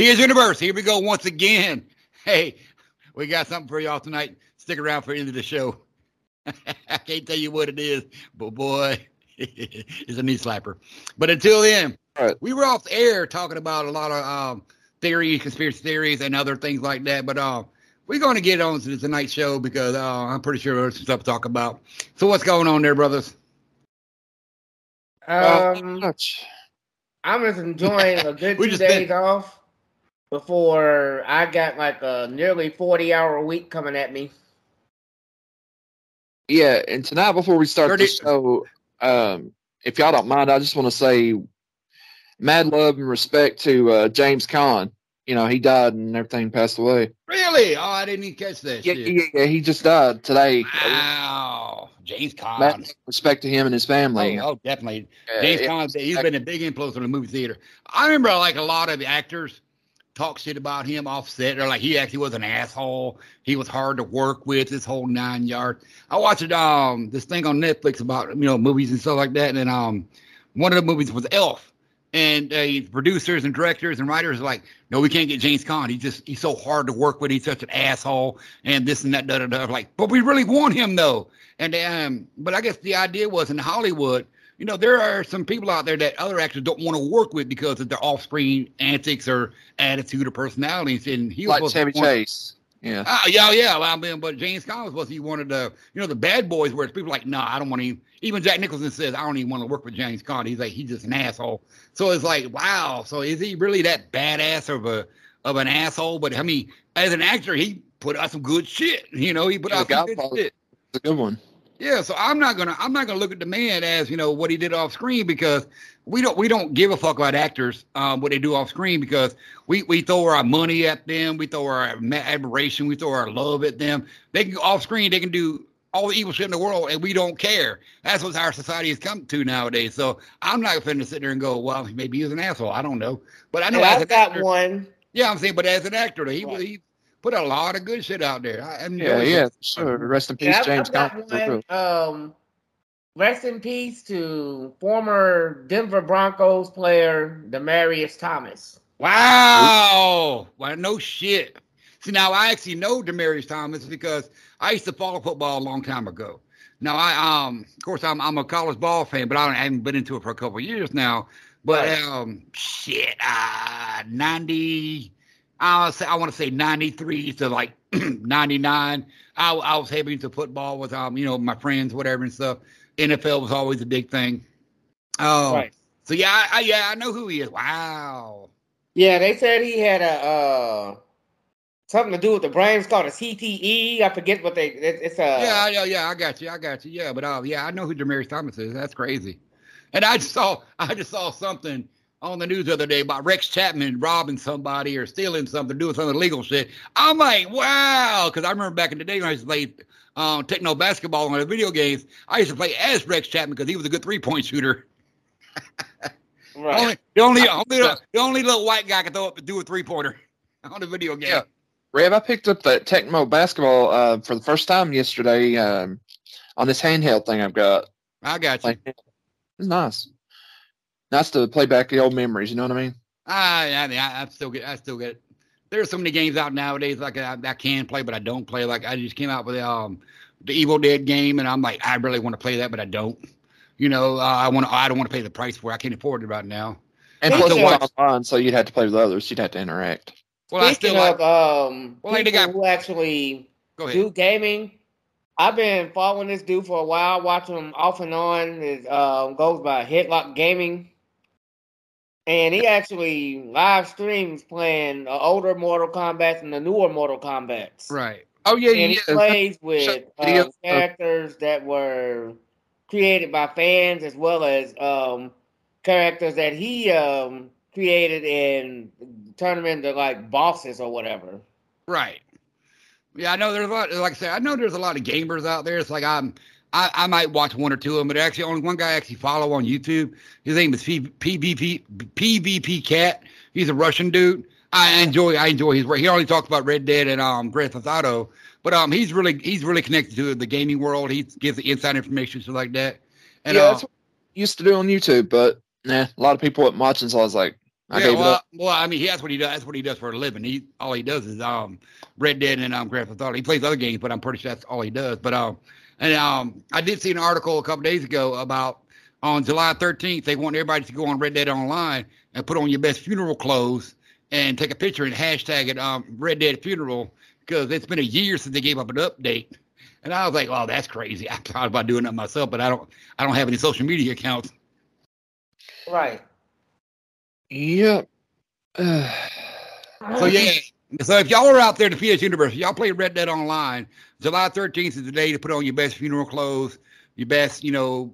Here's Universe. Here we go once again. Hey, we got something for y'all tonight. Stick around for the end of the show. I can't tell you what it is, but boy, it's a knee slapper. But until then, Right. we were off the air talking about a lot of um, theories, conspiracy theories, and other things like that. But uh, we're going to get on to tonight's show because uh, I'm pretty sure there's some stuff to talk about. So what's going on there, brothers? Um, Much. I'm just enjoying a good We two days been- off before I got like a nearly 40 hour week coming at me. Yeah, and tonight before we start the show, um, if y'all don't mind, I just want to say mad love and respect to uh, James Caan. You know, he died and everything passed away. Really? Oh, I didn't even catch that Yeah, shit. yeah, yeah, he just died today. Wow. James Mad respect to him and his family. Oh, oh, definitely. Yeah, James yeah. Caan, he's been a big influence on the movie theater. I remember I like a lot of the actors talk shit about him off set. They're like he actually was an asshole. He was hard to work with. This whole nine yards. I watched um this thing on Netflix about you know movies and stuff like that. And um one of the movies was Elf. And uh, producers and directors and writers are like, no, we can't get James Caan. He's just he's so hard to work with. He's such an asshole, and this and that. Da, da, da. Like, but we really want him though. And um, but I guess the idea was in Hollywood, you know, there are some people out there that other actors don't want to work with because of their off-screen antics or attitude or personalities. And he was like supposed Chevy one- Chase. Yeah. Ah, yeah, yeah. Well, I mean, but James Caan was supposed to be one of the, you know, the bad boys where it's people like, no, I don't want to. Even, Jack Nicholson says, I don't even want to work with James Caan. He's like, he's just an asshole. So it's like, wow. So is he really that badass of a of an asshole? But I mean, as an actor, he put out some good shit. You know, he put Yeah, out some good shit. It's a good one. Yeah, so I'm not gonna I'm not gonna look at the man as you know what he did off screen because we don't we don't give a fuck about actors um, what they do off screen because we we throw our money at them we throw our admiration we throw our love at them. They can go off screen they can do all the evil shit in the world and we don't care. That's what our society has come to nowadays. So I'm not gonna sit there and go well maybe he was an asshole. I don't know. But I know I've got actor, one. yeah I'm saying but as an actor he Right. he put a lot of good shit out there I, I Yeah, enjoy yeah, it. sure. Rest in peace, And I've, James I've got Caan. For real. one. Um, rest in peace to former Denver Broncos player Demaryius Thomas. Wow. Well, no shit. See, now I actually know Demaryius Thomas because I used to follow football a long time ago. Now I um of course I'm I'm a college ball fan, but I, don't- I haven't been into it for a couple of years now. But Right. um shit, uh 90 I say I want to say 93 to like 99. I I was heavy into football with um you know my friends whatever and stuff. NFL was always a big thing. Oh, Right. so yeah, I, I yeah I know who he is. Wow. Yeah, they said he had a uh something to do with the brain. It's called a CTE. I forget what they. It, it's a yeah, yeah, yeah. I got you. I got you. Yeah, but uh, yeah, I know who Demaryius Thomas is. That's crazy. And I just saw, I just saw something on the news the other day about Rex Chapman robbing somebody or stealing something, doing some illegal shit. I'm like, wow, because I remember back in the day when I used to play um, Tecmo basketball on the video games. I used to play as Rex Chapman because he was a good three point shooter. right. Only, the only, only the only little white guy could throw up and do a three pointer on the video game. Yeah. Rev, I picked up that Tecmo basketball uh, for the first time yesterday um, on this handheld thing I've got. I got you. Like, it's nice. Nice to play back the old memories. You know what I mean? I, I, mean, I, I still get, I still get. There's so many games out nowadays like I, I can play, but I don't play. Like I just came out with um the Evil Dead game, and I'm like, I really want to play that, but I don't. You know, uh, I want to. I don't want to pay the price for. it. I can't afford it right now. And Me plus, too. it's online, so you'd have to play with others. You'd have to interact. Well, I Speaking still like. of um Well, like, people got- who actually Go ahead. do gaming, I've been following this dude for a while, watching him off and on. It um, goes by Headlock Gaming, and he actually live streams playing the older Mortal Kombat and the newer Mortal Kombat's. Right. Oh yeah, and yeah. he plays with um, characters that were created by fans as well as um, characters that he um, created and turned them into like bosses or whatever. Right. Yeah, I know there's a lot. Like I said, I know there's a lot of gamers out there. It's like I'm, I, I might watch one or two of them, but actually only one guy I actually follow on YouTube. His name is PvP PvP Cat. He's a Russian dude. I enjoy I enjoy his work. He only talks about Red Dead and um Grand Theft Auto, but um he's really he's really connected to the gaming world. He gives the inside information stuff like that. And yeah, uh, that's what I used to do on YouTube, but nah, a lot of people weren't watching, so I was like, I yeah, well, up. well, I mean, he, that's what he does. That's what he does for a living. He all he does is um Red Dead and um Grand Theft Auto. He plays other games, but I'm pretty sure that's all he does. But um, and um, I did see an article a couple days ago about on July 13th they want everybody to go on Red Dead Online and put on your best funeral clothes and take a picture and hashtag it um Red Dead Funeral because it's been a year since they gave up an update. And I was like, "Oh, that's crazy." I thought about doing that myself, but I don't. I don't have any social media accounts. Right. Yep. So yeah. So if y'all are out there in the PS universe, y'all play Red Dead Online. July 13th is the day to put on your best funeral clothes, your best, you know,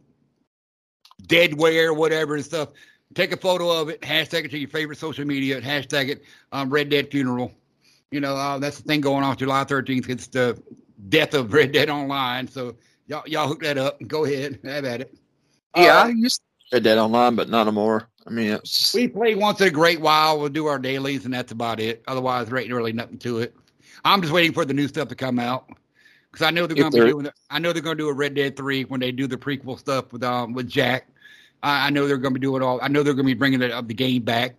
dead wear, whatever and stuff. Take a photo of it, hashtag it to your favorite social media, hashtag it um, Red Dead Funeral. You know, uh, that's the thing going on July 13th. It's the death of Red Dead Online. So y'all y'all hook that up. Go ahead, and have at it. Yeah, Uh, I used to Red Dead Online, but not anymore. I mean, it's We play once in a great while. We'll do our dailies, and that's about it. Otherwise, there ain't really nothing to it. I'm just waiting for the new stuff to come out because I know they're going to be doing. I know they're going to do a Red Dead Three when they do the prequel stuff with um with Jack. I, I know they're going to be doing all. I know they're going to be bringing the, the game back.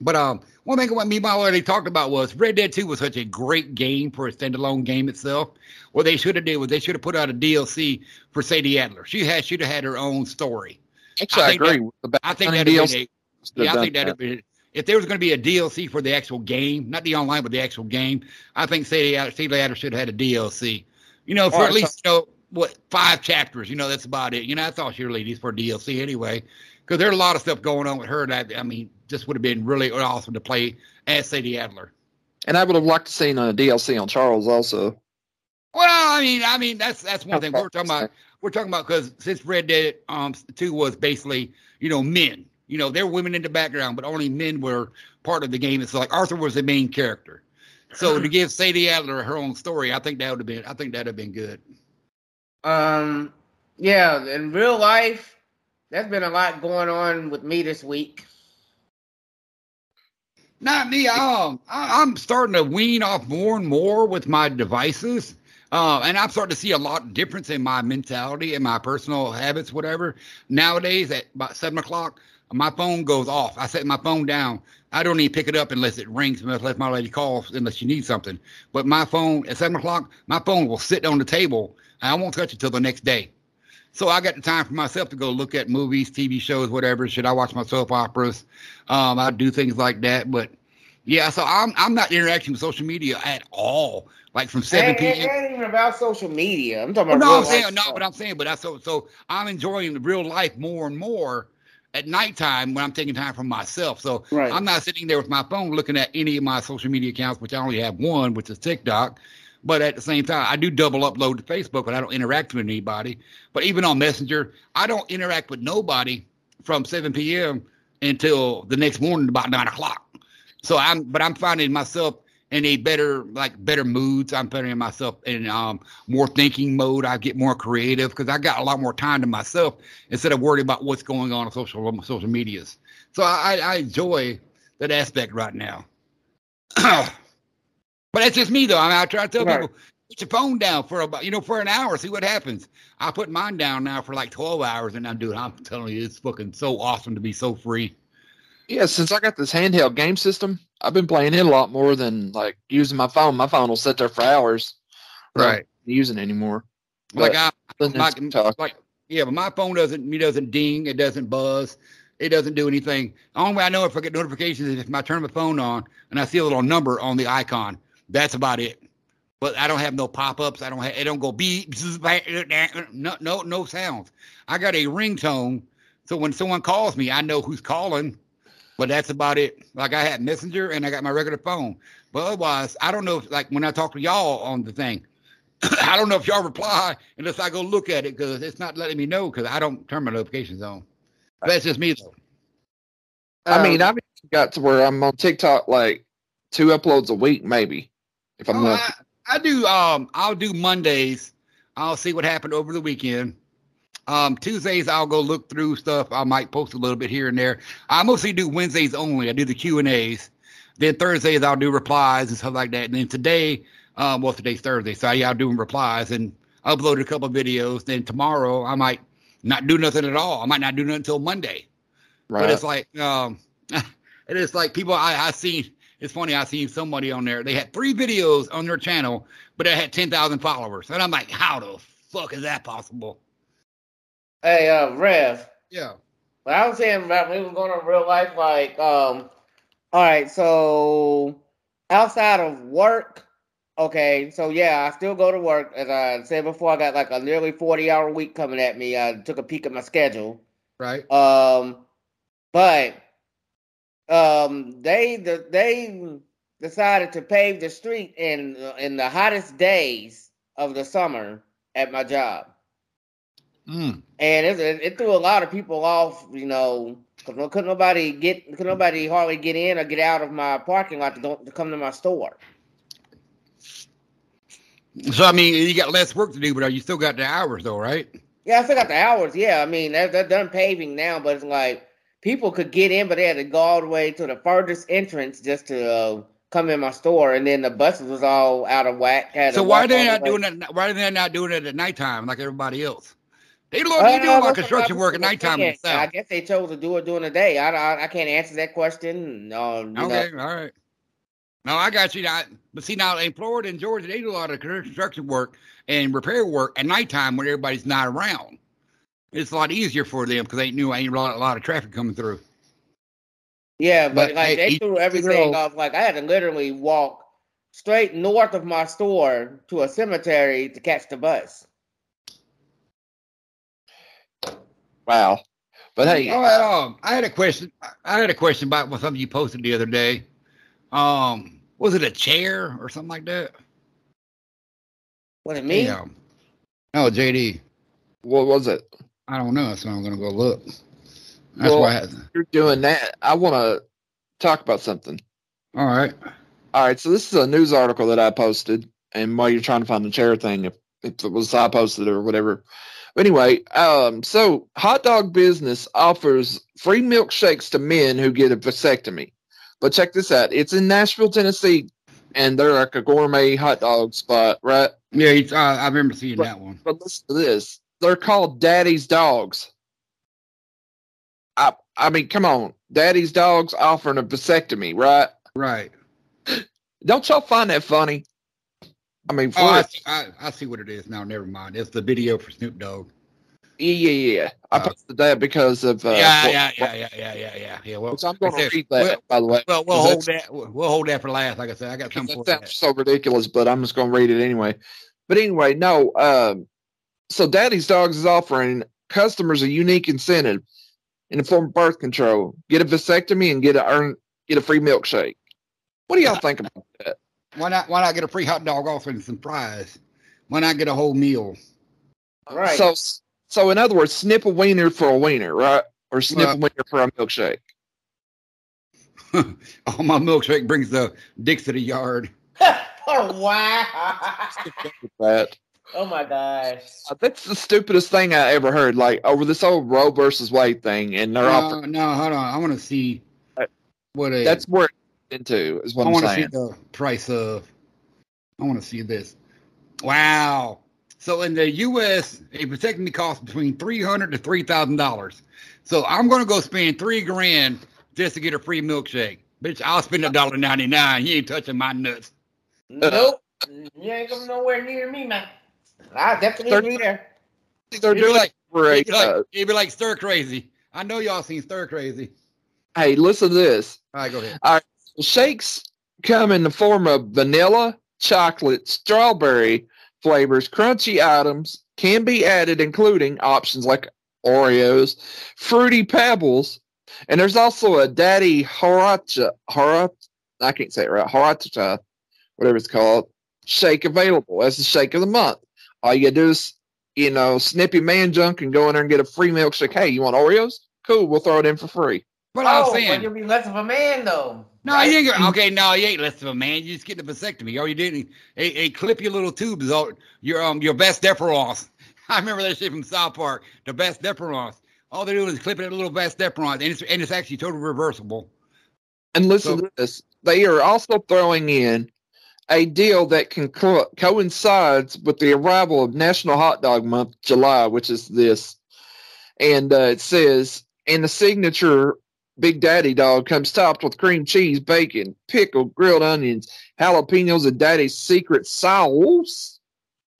But um, one thing what me and my they talked about was Red Dead Two was such a great game for a standalone game itself. What they should have did was they should have put out a DLC for Sadie Adler. She had should have had her own story. Actually, I, I agree. with the I think that'd a, yeah, I think that'd be if there was going to be a DLC for the actual game, not the online, but the actual game. I think Sadie Adler should have had a DLC. You know, for at least you know what five chapters. You know, that's about it. You know, that's all she really needs for DLC anyway. Because there's a lot of stuff going on with her that I mean, just would have been really awesome to play as Sadie Adler. And I would have liked to seen a DLC on Charles also. Well, I mean, I mean that's that's one thing we're talking about. We're talking about because since Red Dead um two was basically you know men, you know there were women in the background, but only men were part of the game. It's like Arthur was the main character. So to give Sadie Adler her own story, I think that would have been I think that'd have been good. Um, yeah, in real life, there's been a lot going on with me this week. Not me. Um, I, I'm starting to wean off more and more with my devices. Uh, and I'm starting to see a lot of difference in my mentality and my personal habits, whatever. Nowadays, at about seven o'clock, my phone goes off. I set my phone down. I don't even pick it up unless it rings, unless my lady calls, unless she needs something. But my phone at seven o'clock, my phone will sit on the table. And I won't touch it till the next day. So I got the time for myself to go look at movies, TV shows, whatever. Should I watch my soap operas? Um, I do things like that. But yeah, so I'm I'm not interacting with social media at all. Like from seven p.m. it ain't even about social media. I'm talking Well, about. no, real I'm saying life no, stuff. but I'm saying, but that's so so I'm enjoying the real life more and more at nighttime when I'm taking time for myself. So Right. I'm not sitting there with my phone looking at any of my social media accounts, which I only have one, which is TikTok. But at the same time, I do double upload to Facebook, and I don't interact with anybody. But even on Messenger, I don't interact with nobody from 7 p.m. until the next morning about nine o'clock. So I'm, but I'm finding myself in a better, like better moods. I'm finding myself in um more thinking mode. I get more creative because I got a lot more time to myself instead of worrying about what's going on on social on social medias. So I, I enjoy that aspect right now. but that's just me though. I, mean, I try to tell Right. people put your phone down for about you know for an hour, see what happens. I put mine down now for like twelve hours, and I'm doing. I'm telling you, it's fucking so awesome to be so free. Yeah, since I got this handheld game system, I've been playing it a lot more than like using my phone. My phone will sit there for hours. Right. Using anymore. Like But I, other than like, like yeah, but my phone doesn't me doesn't ding, it doesn't buzz, it doesn't do anything. The only way I know if I get notifications is if I turn my phone on and I see a little number on the icon. That's about it. But I don't have no pop-ups. I don't have it don't go beep uh, uh, no no no sounds. I got a ringtone. So when someone calls me, I know who's calling. But that's about it. Like I had Messenger and I got my regular phone. But otherwise, I don't know if like when I talk to y'all on the thing, I don't know if y'all reply unless I go look at it because it's not letting me know because I don't turn my notifications on. That's just me though. I mean, Um, I've got to where I'm on TikTok like two uploads a week, maybe. If I'm Oh, not, I, I do. Um, I'll do Mondays. I'll see what happened over the weekend. Um, Tuesdays I'll go look through stuff. I might post a little bit here and there. I mostly do Wednesdays only. I do the Q and A's. Then Thursdays I'll do replies and stuff like that. And then today, um, well today's Thursday, so yeah, I'll do replies and upload a couple of videos. Then tomorrow I might not do nothing at all. I might not do nothing until Monday. right? But it's like, um, it's like people I I seen. It's funny. I seen somebody on there. They had three videos on their channel, but it had ten thousand followers. And I'm like, how the fuck is that possible? Hey, uh, Rev. Yeah. But I was saying about we was going on real life, like, um, all right, so outside of work, okay, so yeah, I still go to work. As I said before, I got like a nearly 40 hour week coming at me. I took a peek at my schedule. Right. Um, but um, they the, they decided to pave the street in in the hottest days of the summer at my job, Mm. and it, it, it threw a lot of people off. You know, because couldn't nobody get could nobody hardly get in or get out of my parking lot to go to come to my store. So I mean, you got less work to do, but you still got the hours though, right? Yeah, I still got the hours. Yeah, I mean they're, they're done paving now, but it's like people could get in, but they had to go all the way to the furthest entrance just to uh, come in my store, and then the buses was all out of whack. So why are they the not doing it? Why are they not doing it at nighttime like everybody else? They do Uh, they do a lot of construction work at nighttime in the. I guess they chose to do it during the day. I, I, I can't answer that question. Um, you know. Okay, all right. No, I got you. Now, but see, now in Florida and Georgia, they do a lot of construction work and repair work at nighttime when everybody's not around. It's a lot easier for them because they knew ain't a lot, a lot of traffic coming through. Yeah, but, But, like hey, they threw everything off. Like I had to literally walk straight north of my store to a cemetery to catch the bus. Wow. But hey, All right, um, I had a question. I had a question about something you posted the other day. Um, was it a chair or something like that? What it mean? Yeah. No, JD. what was it? I don't know, so I'm gonna go look. That's Well- why. I had, You're doing that. I want to talk about something. all right. All right, so this is a news article that I posted, and while you're trying to find the chair thing, if, if it was I posted or whatever. Anyway, um, so hot dog business offers free milkshakes to men who get a vasectomy. But check this out: it's in Nashville, Tennessee, and they're like a gourmet hot dog spot, right? Yeah, it's, uh, I remember seeing But- that one. But listen to this: they're called Daddy's Dogs. I I mean, come on, Daddy's Dogs offering a vasectomy, right? Right. Don't y'all find that funny? I mean, Oh, I, see- I, I see what it is now. Never mind. It's the video for Snoop Dogg. Yeah, yeah, yeah. I Uh, posted that because of uh, yeah, what- yeah, yeah, yeah, yeah, yeah, yeah, yeah. Well, I'm going to read that, by the way. Well, we'll hold that. We'll hold that for last. Like I said, I got something that for sounds that. so ridiculous, but I'm just going to read it anyway. But anyway, no. Um, so Daddy's Dogs is offering customers a unique incentive in the form of birth control. Get a vasectomy and get a earn get a free milkshake. What do y'all think about that? Why not? Why not get a free hot dog off and some fries? Why not get a whole meal? Right. So, so in other words, snip a wiener for a wiener, right? Or snip Right. a wiener for a milkshake. oh, my milkshake brings the dicks to the yard. oh wow! That. oh my gosh! Uh, That's the stupidest thing I ever heard. Like over this whole Roe versus Wade thing, and they're No, offering. no, hold on. I want to see Uh, what a. That's where it's into is what I I'm want to see saying. the price of. I want to see this. Wow. So in the U.S., a vasectomy costs between three hundred to three thousand dollars. So I'm going to go spend three grand just to get a free milkshake. Bitch, I'll spend a dollar ninety nine. You ain't touching my nuts. Nope, you ain't coming nowhere near me, man. I definitely be there. They're doing like, it for a, it'd be like, uh, it'd be like stir crazy. I know y'all seen stir crazy. hey, listen to this. All right, go ahead. Shakes come in the form of vanilla, chocolate, strawberry flavors. Crunchy items can be added, including options like Oreos, fruity pebbles, and there's also a Daddy Horacha, Horat, I can't say it right, Horacha, whatever it's called, shake available as the shake of the month. All you gotta do is, you know, snippy man junk and go in there and get a free milkshake. Hey, you want Oreos? Cool, we'll throw it in for free. But I was oh, but saying, you'll be less of a man though. No, you ain't gonna, okay. No, you ain't less of a man. You just get the vasectomy. All you did, a, a clip your little tubes out your um your best deference. I remember that shit from South Park. The best deference. All they do is clip it a little best deference, and it's and it's actually totally reversible. And listen So- to this. They are also throwing in a deal that can co- coincides with the arrival of National Hot Dog Month, July, which is this. And uh, it says, and the signature Big Daddy dog comes topped with cream cheese, bacon, pickled grilled onions, jalapenos, and Daddy's secret sauce.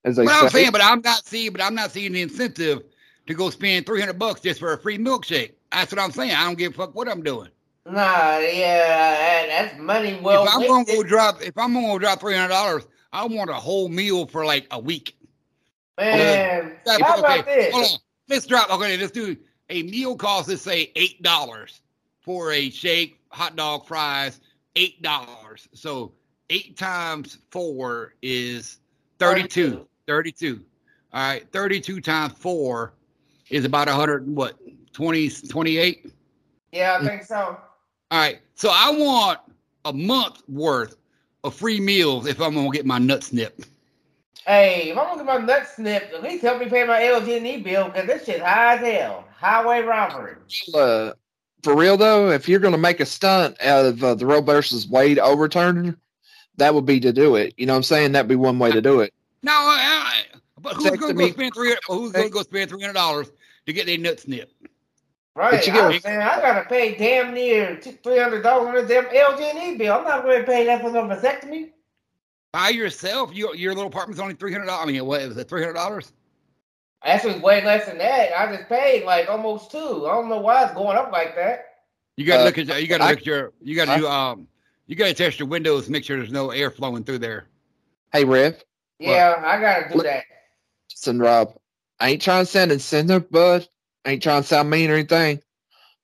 As they But say. I'm saying, but I'm not seeing, but I'm not seeing the incentive to go spend 300 bucks just for a free milkshake. That's what I'm saying. I don't give a fuck what I'm doing. Nah, yeah, that's money well if I'm gonna go drop, if I'm gonna drop 300 dollars, I want a whole meal for like a week. Man, That's- how about okay, this? hold on. Let's drop. Okay, let's do a meal cost. Let's say eight dollars for a shake, hot dog, fries. Eight dollars. So eight times four is 32. 32. All right, 32 times four is about 100. and What? 20, 28. Yeah, I think so. All right. So I want a month worth of free meals if I'm gonna get my nut snip. Hey, if I'm gonna get my nuts snipped, at least help me pay my LG&E bill because this shit high as hell. Highway robbery. uh, for real though, if you're going to make a stunt out of uh, the Roe versus Wade overturn, that would be to do it. You know what I'm saying? That'd be one way to do it. No, I, I, but who's gonna to go spend three? Who's gonna go spend three hundred dollars to get their nut snipped? Right, you get- I'm saying I gotta pay damn near three hundred dollars on this damn LG&E bill. I'm not going to pay that for no vasectomy. By yourself, your your little apartment's only three hundred dollars. I mean, what was it? Three hundred dollars? Actually, way less than that. I just paid like almost two. I don't know why it's going up like that. You got to Uh, look at your- you got to look at your you got to do um you got to test your windows, make sure there's no air flowing through there. Hey, Rev, Yeah, I gotta do Look- that. listen, Rob. I ain't trying to send sound insensitive, bud. I ain't trying to sound mean or anything.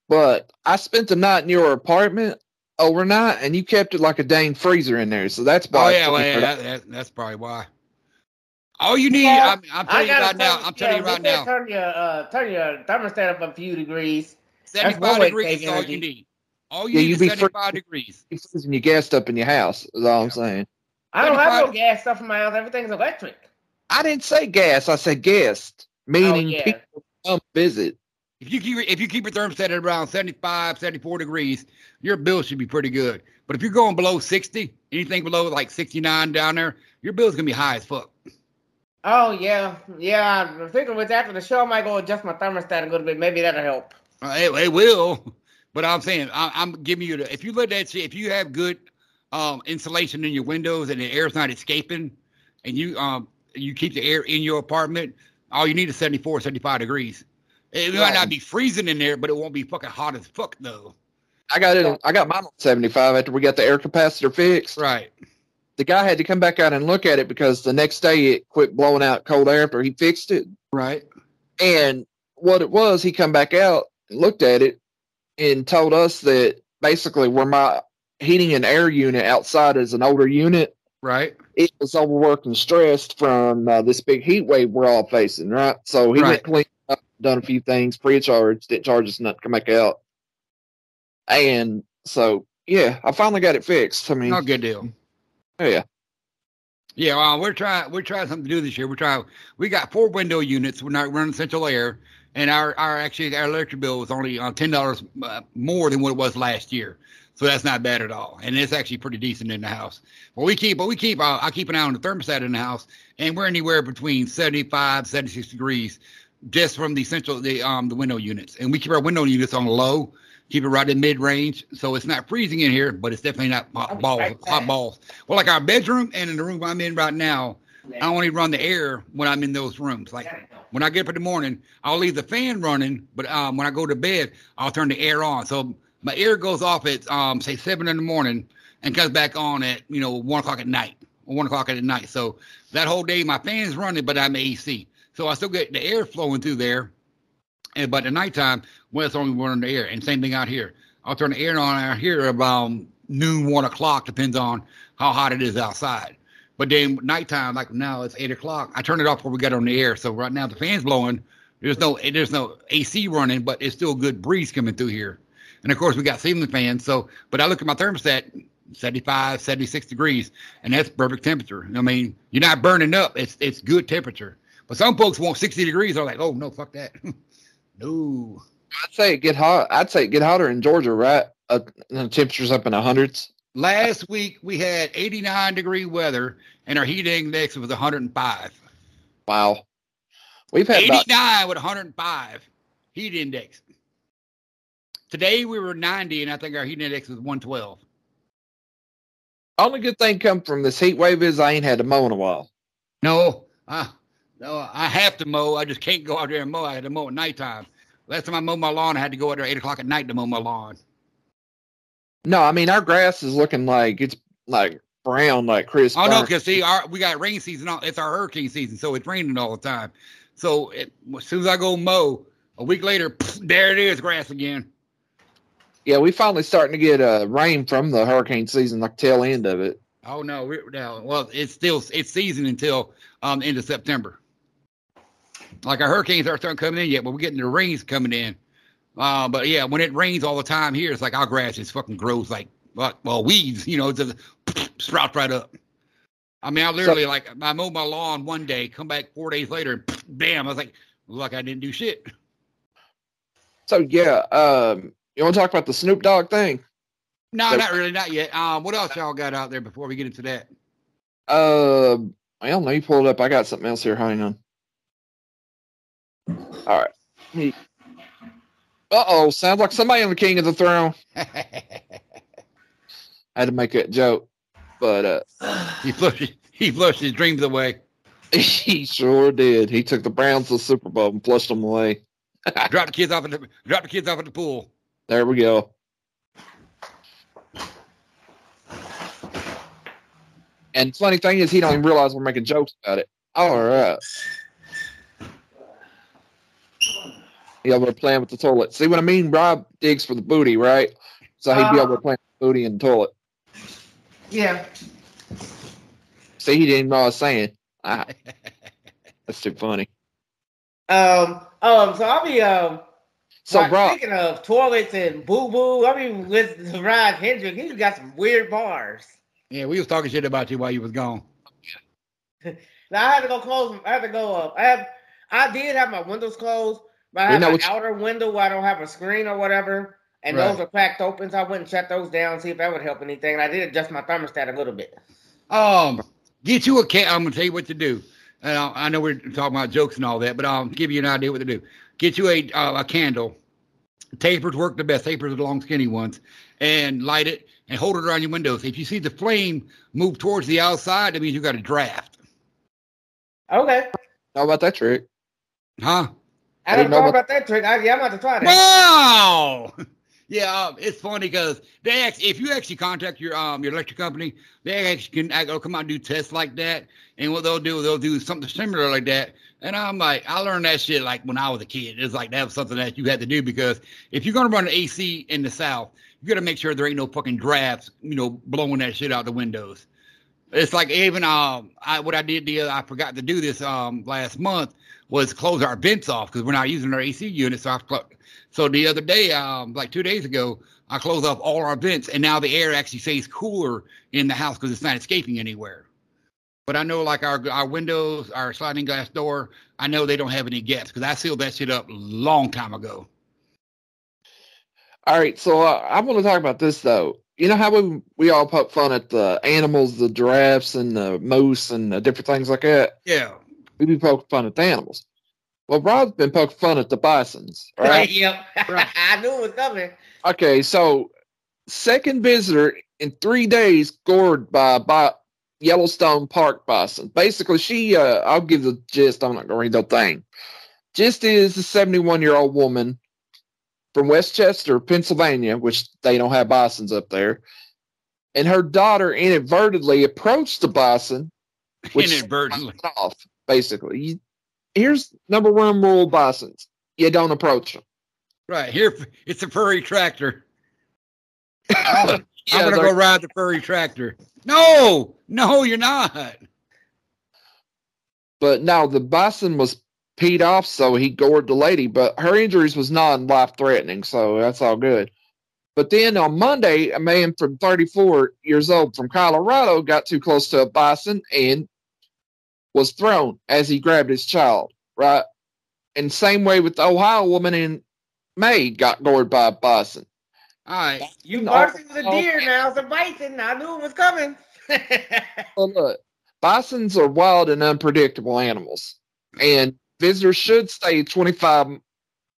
But I spent the night in your apartment overnight, and you kept it like a dang freezer in there. So that's why. Oh yeah, well, yeah that, that, that's probably why. All you need, Yeah, I'm, I'm telling you gotta right now. turn- I'm telling yeah, you right now. Turn your uh, turn your thermostat up a few degrees. 75 way degrees is all energy. you need. All you Yeah, need you is be free- 75 degrees. You freezing your gas up in your house. Is all I'm saying. I don't have no 75 gas stuff in my house. Everything's electric. I didn't say gas. I said guest, Oh meaning yeah. people come visit. If you keep if you keep your thermostat at around 75, 74 degrees, your bill should be pretty good. But if you're going below 60, anything below like 69 down there, your bill's gonna be high as fuck. Oh yeah, yeah. I'm thinking with after the show, I might go adjust my thermostat a little bit. Maybe that'll help. Uh, it, it will, but I'm saying I, I'm giving you the if you let that shit, if you have good um, insulation in your windows and the air's not escaping, and you um you keep the air in your apartment, all you need is 74, 75 degrees. It might not be freezing in there, but it won't be fucking hot as fuck though. I got it. I got mine on 75 after we got the air capacitor fixed. Right. The guy had to come back out and look at it because the next day it quit blowing out cold air after he fixed it. Right. And what it was, he come back out and looked at it and told us that basically where my heating and air unit outside is an older unit, Right. it was overworked and stressed from uh, this big heat wave we're all facing, right? So he Right. went clean up, done a few things, free of charge, didn't charge us nothing to come back out. And so, yeah, I finally got it fixed. I mean, No good deal. Yeah. Yeah, well, we're trying we're trying something to do this year. We're trying we got four window units. We're not running central air, and our our actually our electric bill was only uh, ten dollars uh, more than what it was last year. So that's not bad at all, and it's actually pretty decent in the house. But we keep, but we keep, uh, I keep an eye on the thermostat in the house, and we're anywhere between 75, 76 degrees, just from the central, the um the window units, and we keep our window units on low, keep it right in mid range, so it's not freezing in here, but it's definitely not hot balls, right hot balls. Well, like our bedroom and in the room I'm in right now, I only run the air when I'm in those rooms. Like when I get up in the morning, I'll leave the fan running, but um, when I go to bed, I'll turn the air on. So my air goes off at um, say seven in the morning and comes back on at you know one o'clock at night or one o'clock at night. So that whole day my fan's running, but I'm AC, so I still get the air flowing through there. And but at nighttime, well, it's only running the air. And same thing out here. I'll turn the air on out here about noon, one o'clock, depends on how hot it is outside. But then nighttime, like now it's eight o'clock. I turn it off before we get on the air. So right now the fan's blowing. There's no there's no AC running, but it's still a good breeze coming through here. And of course we got ceiling fans. So but I look at my thermostat, 75, 76 degrees, and that's perfect temperature. I mean, you're not burning up. It's it's good temperature. But some folks want 60 degrees. They're like, oh no, fuck that. no. I'd say it get hot. I'd say it get hotter in Georgia, right? Uh, the temperatures up in the hundreds. Last week we had 89 degree weather and our heat index was 105. Wow. We've had about 89 with 105 heat index. Today we were 90, and I think our heat index was 112. Only good thing come from this heat wave is I ain't had to mow in a while. No, I, no, I have to mow. I just can't go out there and mow. I had to mow at nighttime. Last time I mowed my lawn, I had to go out there at eight o'clock at night to mow my lawn. No, I mean our grass is looking like it's like brown, like Chris. Oh no, because see, our we got rain season. on- It's our hurricane season, so it's raining all the time. So it, as soon as I go mow, a week later, there it is, grass again. Yeah, we finally starting to get uh, rain from the hurricane season, like tail end of it. Oh no, we're now. Well, it's still it's season until um end of September. Like our hurricanes aren't starting coming in yet, but we're getting the rains coming in. Uh, but yeah, when it rains all the time here, it's like our grass just fucking grows like well, well weeds, you know, it just sprouts right up. I mean, I literally like I mowed my lawn one day, come back four days later, and bam, I was like, look, I didn't do shit. So yeah, um, you want to talk about the Snoop Dogg thing? No, So- not really, not yet. Um, what else y'all got out there before we get into that? Uh, I don't know. You pull it up. I got something else here. Hang on. All right. Uh oh, sounds like somebody on the King of the Throne. I had to make that joke, but uh, he flushed he flushed his dreams away. he sure did. He took the Browns to the Super Bowl and flushed them away. Drop the kids off at the drop the kids off at the pool. There we go. And funny thing is, he don't even realize we're making jokes about it. All right. Yeah, we're playing with the toilet. See what I mean? Rob digs for the booty, right? So he'd be Uh. able to play with the booty and the toilet. Yeah. See, he didn't know what I was saying. Ah, that's too funny. Um. Um. So I'll be um. So, like, Rob, Speaking of toilets and boo boo, I mean with Ryan Hendrick, he's got some weird bars. Yeah, we was talking shit about you while you was gone. Now I had to go close. I had to go up. I have. I did have my windows closed, but I have know an what you- outer window where I don't have a screen or whatever, and Right. those are cracked open. So I went and shut those down, see if that would help anything. And I did adjust my thermostat a little bit. Um, get you a can. I'm gonna tell you what to do. And I, I know we're talking about jokes and all that, but I'll give you an idea what to do. Get you a uh, a candle. Tapers work the best. Tapers are the long, skinny ones, and light it and hold it around your windows. If you see the flame move towards the outside, that means you got a draft, Okay. how about that trick? huh? I I didn't didn't know know about- about that trick. I, yeah, I'm about to try that. Wow. Yeah, um, it's funny because they actually, if you actually contact your um your electric company, they actually can uh, come out and do tests like that. And what they'll do, they'll do something similar like that. And I'm like, I learned that shit like when I was a kid. It's like that was something that you had to do because if you're gonna run an AC in the South, you got to make sure there ain't no fucking drafts, you know, blowing that shit out the windows. It's like even um, I what I did the I forgot to do this um last month was close our vents off because we're not using our AC unit. So I so the other day, um, like two days ago, I closed off all our vents, and now the air actually stays cooler in the house because it's not escaping anywhere. But I know, like our our windows, our sliding glass door, I know they don't have any gaps because I sealed that shit up long time ago. All right, so uh, I want to talk about this though. You know how we we all poke fun at the animals, the giraffes and the moose and the different things like that. Yeah, We be poking fun at the animals. Well, Rob's been poking fun at the bisons, right? Right. Yep. Right. I knew it was coming. Okay, so second visitor in three days gored by, by Yellowstone Park bison. Basically, she uh, I'll give the gist. I'm not gonna read the thing. Gist is a 71 year old woman from West Chester, Pennsylvania, which they don't have bisons up there, and her daughter inadvertently approached the bison, which inadvertently. off. Basically, you, here's number one rule: bisons. You don't approach them. Right here, it's a furry tractor. I'm Yeah, gonna go ride the furry tractor. No, no, you're not. But now the bison was peed off, so he gored the lady. But her injuries was non life threatening, so that's all good. But then on Monday, a man from 34 years old from Colorado got too close to a bison and was thrown as he grabbed his child. Right, and same way with the Ohio woman in May got gored by a bison. All right, You No. barking the deer now. It's a bison. I knew it was coming. Well, look, bisons are wild and unpredictable animals, and visitors should stay 25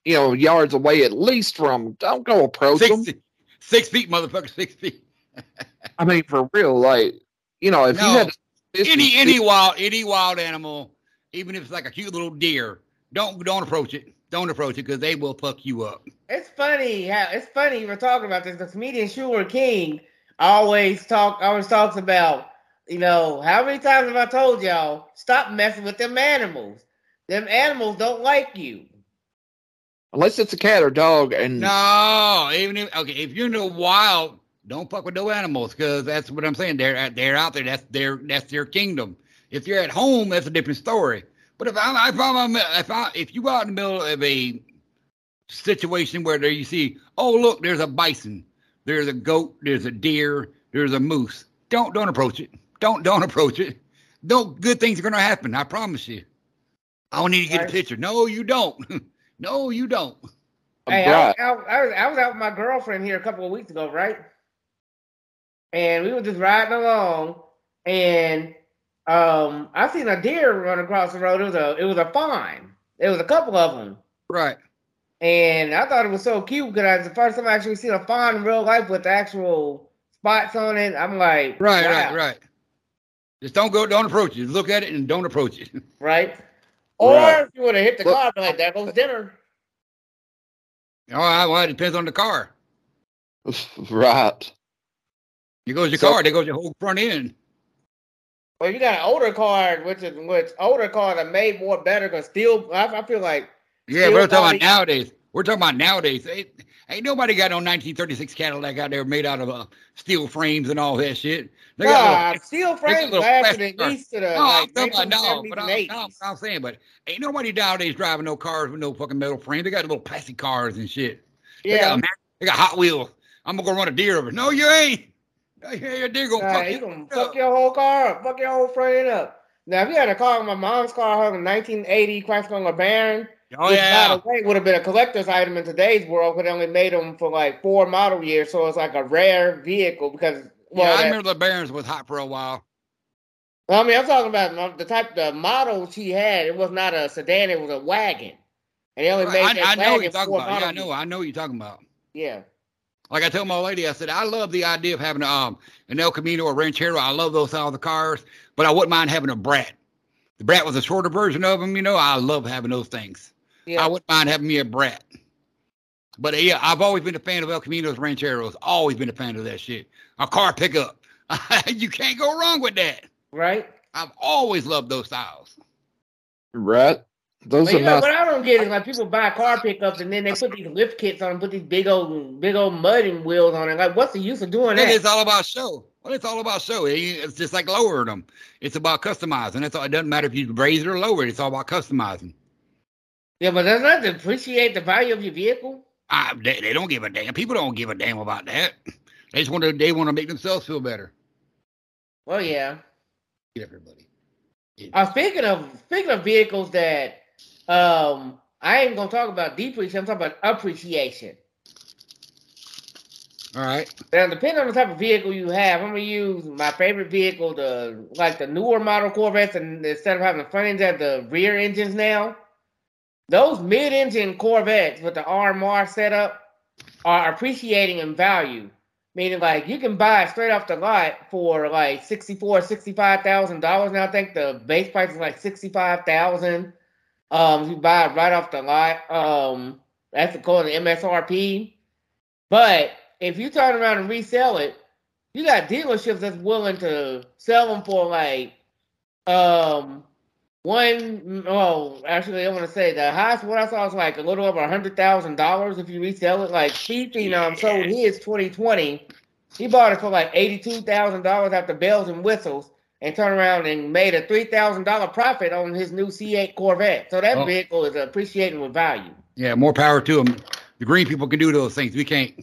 you know, yards away at least from. 'em. Don't go approach them. Six, six feet, motherfucker, six feet. I mean, for real, like you know, if you had any any wild any wild animal, even if it's like a cute little deer, don't don't approach it. Don't approach it because they will fuck you up. It's funny how it's funny we're talking about this. The comedian Shuler King always talk always talks about, you know, how many times have I told y'all stop messing with them animals? Them animals don't like you. unless it's a cat or dog, and No, even if okay, if you're in the wild, don't fuck with no animals because that's what I'm saying. They're they're out there. That's their that's their kingdom. If you're at home, that's a different story. But if I'm if I'm if I if you out in the middle of a situation where there you see, oh look, there's a bison, there's a goat, there's a deer, there's a moose. Don't don't approach it. Don't don't approach it. Don't good things are gonna happen. I promise you. I don't need to get a picture. No, you don't. no, you don't. Hey, I, was, I, was- I was I was out with my girlfriend here a couple of weeks ago, right? And we were just riding along, and um, I seen a deer run across the road. It was a it was a fawn. It was a couple of them, Right. and I thought it was so cute because it's the first time I actually seen a fawn in real life with actual spots on it. I'm like, Right, wow, right, right. Just don't go, don't approach it. Look at it and don't approach it. right. Or Right. if you would have hit the Look- car, I'd be like, there goes dinner. All right, well, it depends on the car. right. There goes your So- car, there goes your whole front end. Well, you got an older car, which is which older cars are made more better because still, I, I feel like Yeah, we're talking about nowadays. We're talking about nowadays. Ain't, ain't nobody got no 1936 Cadillac out there made out of uh, steel frames and all that shit. They got Nah, steel frames little lasted at least to the no, like no, 1970s but I'm, 80s. no, I'm saying, but ain't nobody nowadays driving no cars with no fucking metal frame. They got little plastic cars and shit. They yeah, got, they got Hot Wheels. I'm gonna go run a deer over. No, you ain't. No, you ain't. Your deer gonna nah, fuck you gonna up. fuck your whole car up, fuck your whole end up. Now, if you had a car, my mom's car, her 1980 Chrysler LeBaron, Oh which, yeah. by the way, would have been a collector's item in today's world, but they only made them for like four model years, so it's like a rare vehicle because. Well, yeah, I remember the Barons was hot for a while. Well, I mean, I'm talking about the type, the model she had. It was not a sedan; it was a wagon, and they only made I, that I know what you're talking about. Yeah, I know. I know what you're talking about. Yeah. Like I told my lady, I said I love the idea of having um an El Camino or Ranchero. I love those style of cars, but I wouldn't mind having a Brat. The Brat was a shorter version of them. You know, I love having those things. Yeah, yeah. I wouldn't mind having me a Brat. But uh, yeah, I've always been a fan of El Caminos, Rancheros. Always been a fan of that shit. A car pickup. you can't go wrong with that. right. I've always loved those styles. Right. Those But are you know nice. what I don't get is like people buy car pickups and then they put these lift kits on, put these big old big old mudding wheels on it. Like, what's the use of doing It It's all about show. Well, it's all about show. It's just like lowering them. It's about customizing. That's all. It doesn't matter if you raise it or lower it. It's all about customizing. Yeah, but doesn't that depreciate the value of your vehicle? I, they, they don't give a damn. People don't give a damn about that. They just want to. They want to make themselves feel better. Well, yeah. Everybody. Uh, speaking of speaking of vehicles that um I ain't gonna talk about depreciation, I'm talking about appreciation. All right. Now, depending on the type of vehicle you have, I'm gonna use my favorite vehicle, the like the newer model Corvettes, and instead of having the front ends, have the rear engines now. Those mid-engine Corvettes with the RMR setup are appreciating in value. Meaning, like you can buy straight off the lot for like sixty-four, sixty-five thousand dollars. Now I think the base price is like sixty-five thousand. Um, you buy it right off the lot. Um, that's according to MSRP. But if you turn around and resell it, you got dealerships that's willing to sell them for like um one oh actually I want to say the highest what I saw was like a little over a hundred thousand dollars if you resell it. Like Steve Phenom sold his twenty twenty. He bought it for like eighty two thousand dollars after bells and whistles and turned around and made a three thousand dollar profit on his new C eight Corvette. So that Oh. vehicle is appreciating with value. Yeah. More power to them. The green people can do those things. We can't.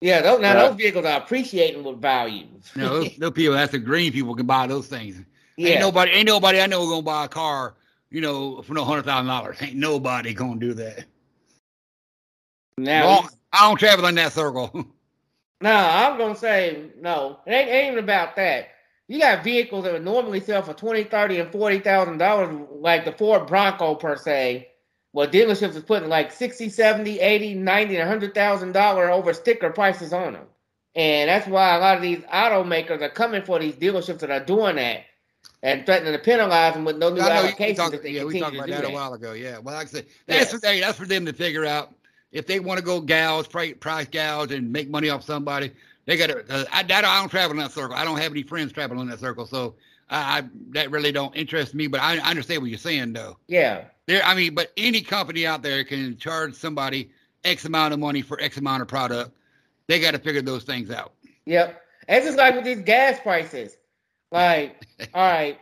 Yeah, those now Right. those vehicles are appreciating with value. no, know, those, those people. That's the green people can buy those things. Yeah. Ain't nobody. Ain't nobody I know gonna buy a car. You know, for no hundred thousand dollars. Ain't nobody gonna do that. now I don't travel in that circle. No, I'm gonna say no. It ain't, ain't even about that. You got vehicles that would normally sell for twenty, thirty, and forty thousand dollars, like the Ford Bronco per se. well, dealerships is putting like 60, 70, 80, 90, and $100,000 over sticker prices on them. And that's why a lot of these automakers are coming for these dealerships that are doing that and threatening to penalize them with no new allocations. Talk, if they yeah, we talked about that, that, a while ago. Yeah, well, like I said, that's for that's for them to figure out if they want to go gouge, price, price gouge, and make money off somebody. They got to. Uh, I, I don't travel in that circle. I don't have any friends traveling in that circle, so I, I that really don't interest me. But I, I understand what you're saying, though. Yeah. There, I mean, but any company out there can charge somebody X amount of money for X amount of product. They got to figure those things out. Yep. It's just like with these gas prices. Like, all right.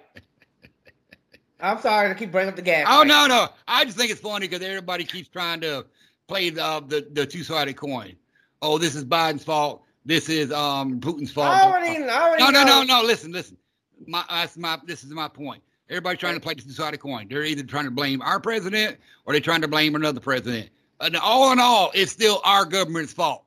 I'm sorry to keep bringing up the gas. Oh no, no. I just think it's funny because everybody keeps trying to play the the, the two sided coin. Oh, this is Biden's fault. This is um Putin's fault. I already, I already no, no, no, no. Listen, listen. My that's my this is my point. Everybody's trying to play the two sided coin. They're either trying to blame our president or they're trying to blame another president. And all in all, it's still our government's fault.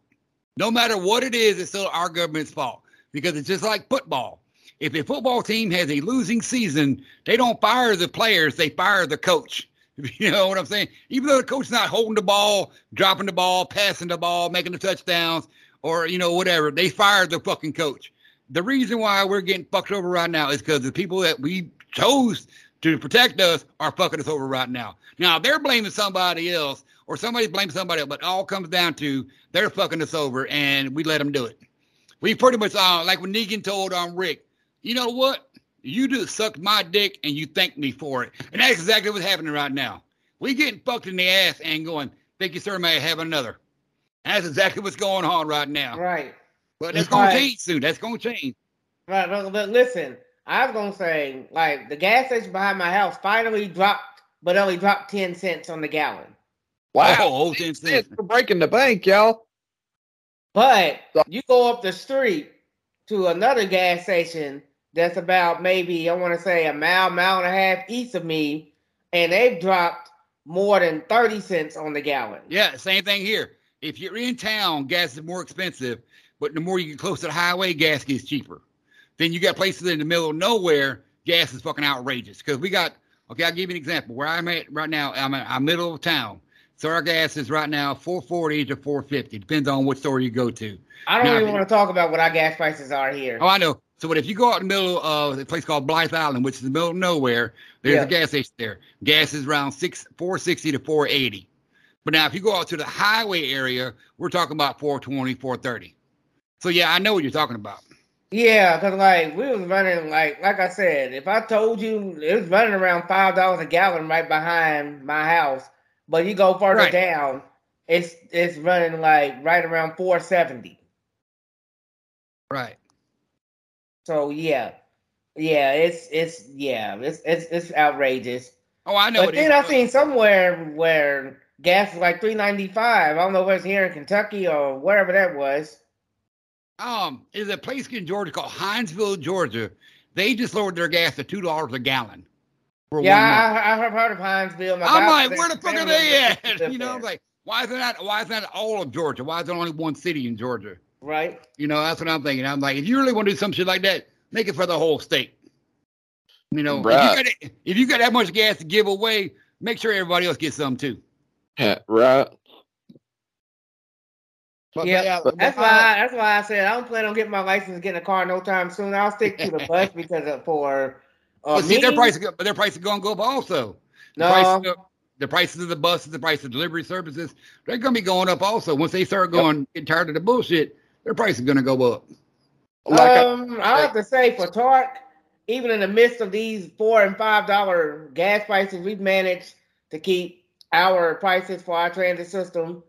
No matter what it is, it's still our government's fault because it's just like football. If a football team has a losing season, they don't fire the players, they fire the coach. You know what I'm saying? Even though the coach's not holding the ball, dropping the ball, passing the ball, making the touchdowns, or you know whatever, they fired the fucking coach. The reason why we're getting fucked over right now is because the people that we chose to protect us are fucking us over right now. Now they're blaming somebody else, or somebody's blaming somebody else, but it all comes down to they're fucking us over, and we let them do it. We pretty much, uh, like when Negan told um Rick, you know what? You just sucked my dick and you thanked me for it, and that's exactly what's happening right now. We getting fucked in the ass and going, thank you, sir, may I have another. And that's exactly what's going on right now. Right. But that's gonna change soon. That's gonna change. Right, but, but listen, I was gonna say, like the gas station behind my house finally dropped, but only dropped ten cents on the gallon. Wow, oh, 10 cents for breaking the bank, y'all. But you go up the street to another gas station that's about maybe I want to say a mile, mile and a half east of me, and they've dropped more than thirty cents on the gallon. Yeah, same thing here. If you're in town, gas is more expensive, but the more you get close to the highway, gas gets cheaper. Then you got places in the middle of nowhere, gas is fucking outrageous. Because we got okay, I'll give you an example. Where I'm at right now, I'm in the middle of town. So our gas is right now 440 to 450. Depends on what store you go to. I don't now, even want to talk about what our gas prices are here. Oh, I know. So what if you go out in the middle of a place called Blythe Island, which is the middle of nowhere, there's yeah. a gas station there. Gas is around six 460 to 480. But now if you go out to the highway area, we're talking about 420, 430. So yeah, I know what you're talking about. Yeah, cause like we was running like like I said, if I told you it was running around five dollars a gallon right behind my house, but you go further right. down, it's it's running like right around four seventy. Right. So yeah, yeah, it's it's yeah, it's it's it's outrageous. Oh, I know. But then I seen somewhere where gas is like three ninety five. I don't know if it's here in Kentucky or wherever that was. Um, is a place in Georgia called Hinesville, Georgia. They just lowered their gas to two dollars a gallon. yeah, I, have heard of Hinesville. My I'm like, where the fuck are they at? You know, I'm like, why is not? Why is that all of Georgia? Why is there only one city in Georgia? Right. You know, that's what I'm thinking. I'm like, if you really want to do some shit like that, make it for the whole state. You know, right. if, you got, if you got that much gas to give away, make sure everybody else gets some too. Yeah, right. But, yeah, but, that's why. I, that's why I said I don't plan on getting my license, getting a car no time soon. I'll stick to the bus because of, for. Uh, but see, their price, but their price is going to go up also. The no. Price of, the prices of the buses, the price of delivery services, they're going to be going up also. Once they start going, yep. get tired of the bullshit, their price is going to go up. Like um, I, I have to say for TARC, even in the midst of these four and five dollar gas prices, we've managed to keep our prices for our transit system.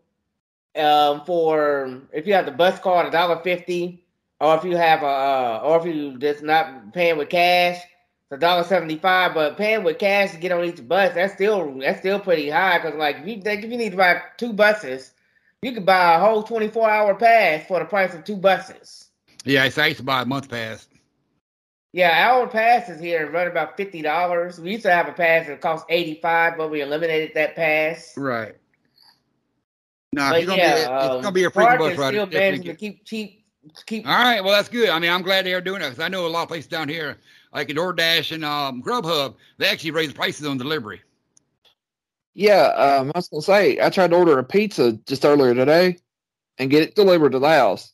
Um, for if you have the bus card, a dollar fifty, or if you have a, uh, or if you just not paying with cash, it's a dollar seventy five. But paying with cash to get on each bus, that's still that's still pretty high. Because like if you, if you need to buy two buses, you could buy a whole twenty four hour pass for the price of two buses. Yeah, I used to buy a month pass. Yeah, our passes here run about fifty dollars. We used to have a pass that cost eighty five, but we eliminated that pass. Right. No, it's gonna, yeah, be, um, it's gonna be a free bus ride. Still managing to keep cheap. Keep. All right, well that's good. I mean, I'm glad they are doing it because I know a lot of places down here, like at DoorDash and um, Grubhub, they actually raise prices on delivery. Yeah, um, I was gonna say I tried to order a pizza just earlier today and get it delivered to the house.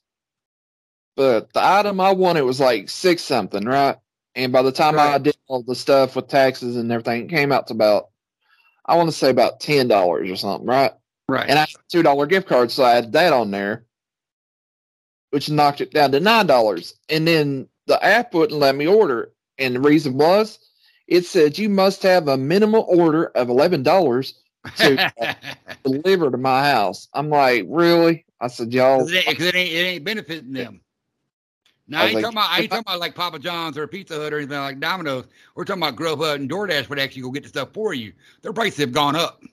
But the item I wanted was like six something, right? And by the time I did all the stuff with taxes and everything, it came out to about I want to say about ten dollars or something, right? Right. And I had a two dollar gift card, so I had that on there, which knocked it down to nine dollars. And then the app wouldn't let me order, and the reason was it said you must have a minimal order of eleven dollars to deliver to my house. I'm like, really? I said, y'all. Because it, ain't- it ain't it ain't benefiting them. Now I I ain't like, talking about I ain't I- talking about like Papa John's or Pizza Hut or anything like Domino's. We're talking about Grubhub and DoorDash would actually go get the stuff for you. Their prices have gone up.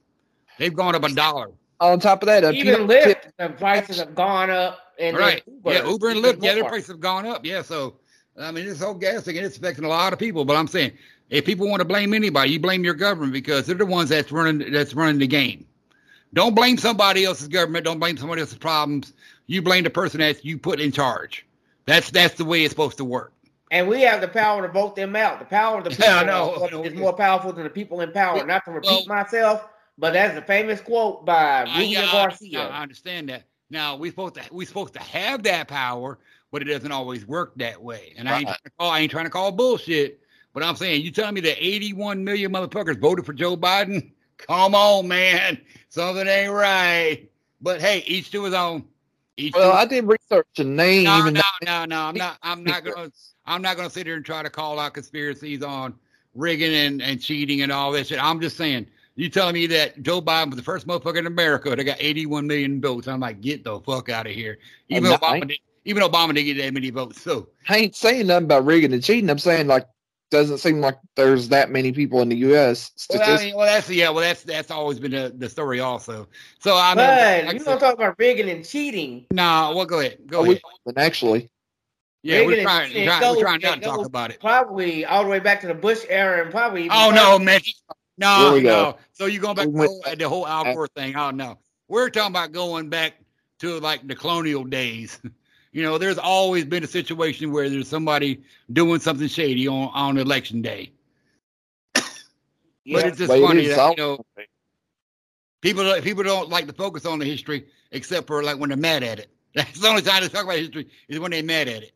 They've gone up a dollar. On top of that, if Even Lyft, tip- the prices have gone up. And right. Uber, yeah, Uber and Lyft, yeah, their prices have gone up. Yeah, so I mean this whole gas thing it's affecting a lot of people. But I'm saying if people want to blame anybody, you blame your government because they're the ones that's running that's running the game. Don't blame somebody else's government. Don't blame somebody else's problems. You blame the person that you put in charge. That's that's the way it's supposed to work. And we have the power to vote them out. The power of the people Yeah, I know. is more powerful than the people in power. Not to repeat well- myself, but that's a famous quote by Rubio I- Garcia. I understand that. Now we supposed to we supposed to have that power, but it doesn't always work that way. And I ain't to call I ain't trying to call bullshit, but I'm saying you telling me that 81 million motherfuckers voted for Joe Biden? Come on, man, something ain't right. But hey, each to his own. Each well, I did research and name. no, no, no, no. I'm not. I'm not gonna. I'm not gonna sit here and try to call out conspiracies on rigging and, and cheating and all this shit. I'm just saying. You telling me that Joe Biden was the first motherfucker in America that got 81 million votes? I'm like, get the fuck out of here. Even Obama, did, even Obama didn't get that many votes. So I ain't saying nothing about rigging and cheating. I'm saying like doesn't seem like there's that many people in the U.S. well, I mean, well, that's yeah, well, that's that's always been the, the story also. So I mean, but like you said- don't talk about rigging and cheating. nah, well, go ahead, go Oh, we- ahead. actually, Yeah, we're rigging and trying, trying goes- we're trying not to talk about it. Probably all the way back to the Bush era and probably. Oh further. no, man. No, Here go. no. So you're going back to We went whole, back- the whole Al Gore thing? Oh no, we're talking about going back to like the colonial days. You know, there's always been a situation where there's somebody doing something shady on on election day. Yeah. But it's just Well, it funny is that you know people don't- people don't like to focus on the history except for like when they're mad at it. That's the only time they talk about history is when they're mad at it.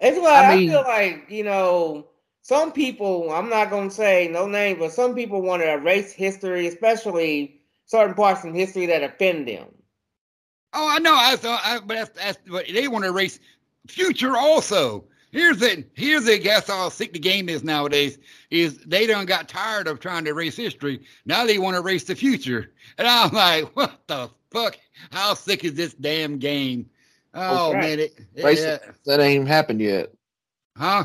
It's why I I, mean- feel like you know some people. I'm not gonna say no name, but some people want to erase history, especially certain parts in history that offend them. Oh, I know. I thought, I, but that's, that's but they want to erase future also. Here's the here's the guess how sick the game is nowadays is they done got tired of trying to erase history. Now they want to erase the future, and I'm like, what the fuck? How sick is this damn game? Oh right. man, it, yeah. it. that ain't even happened yet. huh?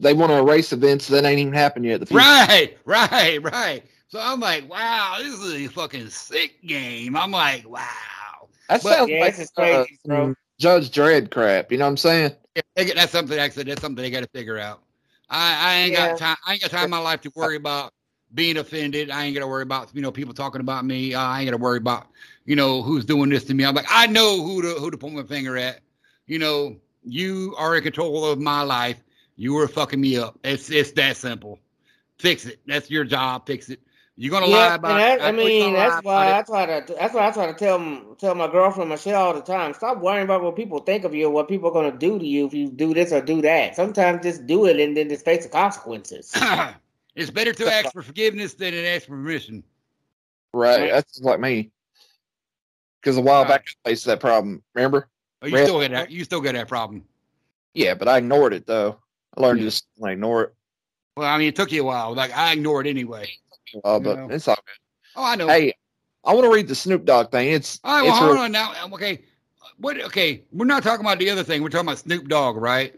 They want to erase events that ain't even happened yet. The Right, right, right. So I'm like, wow, this is a fucking sick game. I'm like, wow. That But- sounds Yeah, like this is uh, crazy, bro. some Judge Dredd crap. You know what I'm saying? Yeah, they that's something. Like I said, that's something they got to figure out. I, I ain't Yeah. got time. I ain't got time in my life to worry about being offended. I ain't got to worry about you know people talking about me. Uh, I ain't got to worry about you know who's doing this to me. I'm like, I know who to who to point my finger at. You know, you are in control of my life. You were fucking me up. It's it's that simple. Fix it. That's your job. Fix it. You're gonna lie Yeah, about. and that, I mean that's why. I try to. That's why I try to tell 'em- tell my girlfriend Michelle all the time. Stop worrying about what people think of you, or what people are gonna do to you if you do this or do that. Sometimes just do it and then just face the consequences. it's better to ask for forgiveness than to ask for permission. Right. Right. That's like me. Because a while Right. back I faced that problem. Remember? Oh, you Red- still got that. You still got that problem. Yeah, but I ignored it though. I learned Yeah. to just ignore it. Well, I mean, it took you a while. Like I ignore it anyway. Uh, but Yeah. it's all good. Oh, I know. Hey, I want to read the Snoop Dogg thing. It's All right, well, it's hold real- on now. Okay, what? Okay, we're not talking about the other thing. We're talking about Snoop Dogg, right?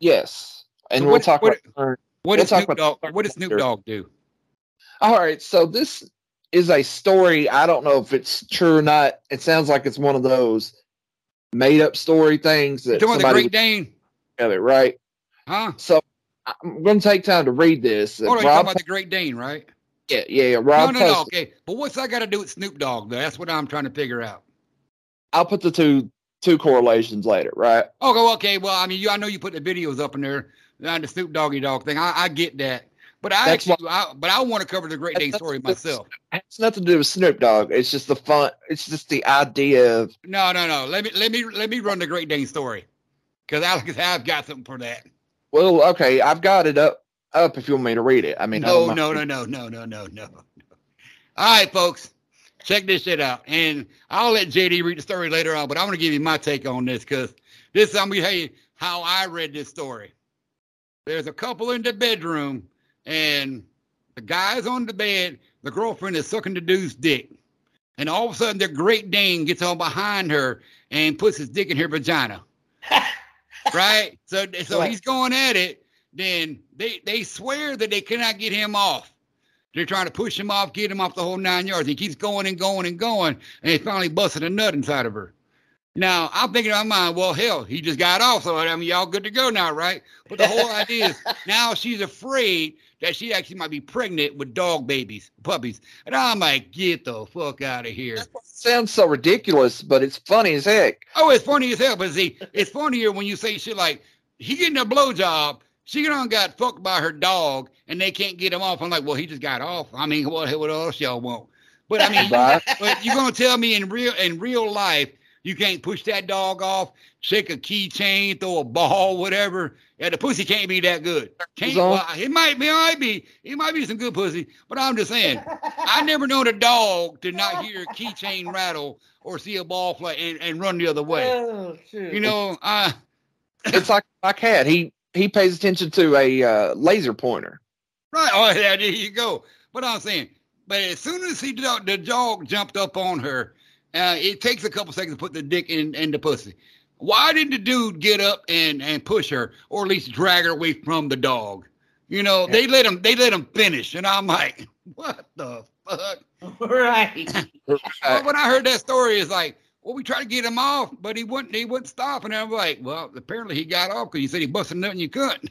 yes, and So we'll what- talk what- about. What We'll does Snoop Dogg? What does Snoop. Dogg do? All right, so this is a story. I don't know if it's true or not. It sounds like it's one of those made up story things that talking about the Great Dane? put together, right? Huh? So I'm going to take time to read this. Hold on, you Rob, talking about the Great Dane, right? Yeah, yeah, yeah, No, Rob no, no. posted- Okay, but what's that got to do with Snoop Dogg? Though? That's what I'm trying to figure out. I'll put the two two correlations later, right? Oh, okay. Well, I mean, you, I know you put the videos up in there on the Snoop Doggy Dogg thing. I, I get that, But I That's actually, I, but I want to cover the Great Dane story myself. It's nothing to do with Snoop Dogg. It's just the fun. It's just the idea of No, no, no. Let me let me let me run the Great Dane story because Alex, I've got something for that. well, okay, I've got it up up if you want me to read it. I mean, No, don't no, no, no, no, no, no, no. All right, folks, check this shit out, and I'll let JD read the story later on. But I'm gonna give you my take on this because this I'm gonna tell you how I read this story. There's a couple in the bedroom, and the guy's on the bed. The girlfriend is sucking the dude's dick, and all of a sudden, the Great Dane gets on behind her and puts his dick in her vagina. right? So, so he's going at it. Then they they swear that they cannot get him off. They're trying to push him off, get him off the whole nine yards. He keeps going and going and going, and he finally busted a nut inside of her. Now I'm thinking in my mind, well, hell, he just got off, so I mean, y'all good to go now, right? But the whole idea is now she's afraid that she actually might be pregnant with dog babies, puppies, and I'm like, get the fuck out of here. sounds so ridiculous, but it's funny as heck. Oh, it's funny as hell, but see, it's funnier when you say shit like he getting a blowjob. She done got fucked by her dog, and they can't get him off. I'm like, well, he just got off. I mean, what what else y'all want? But I mean, Right? but you gonna tell me in real in real life you can't push that dog off, shake a keychain, throw a ball, whatever. Yeah, the pussy can't be that good. Can't, well, it might be, it might be, it might be some good pussy. But I'm just saying, I never known a dog to not hear a keychain rattle or see a ball fly and, and run the other way. Oh, shoot. You know, I. It's like my cat. He he pays attention to a uh, laser pointer. right? Oh, yeah, there you go. But I'm saying, but as soon as he dog, the dog jumped up on her, uh, it takes a couple seconds to put the dick in, in the pussy. Why didn't the dude get up and, and push her, or at least drag her away from the dog? You know, they let him they let him finish, and I'm like, what the fuck? right. Well, when I heard that story, it's like, well, we tried to get him off, but he wouldn't. He wouldn't stop, and I'm like, well, apparently he got off because you said he busted nothing you couldn't.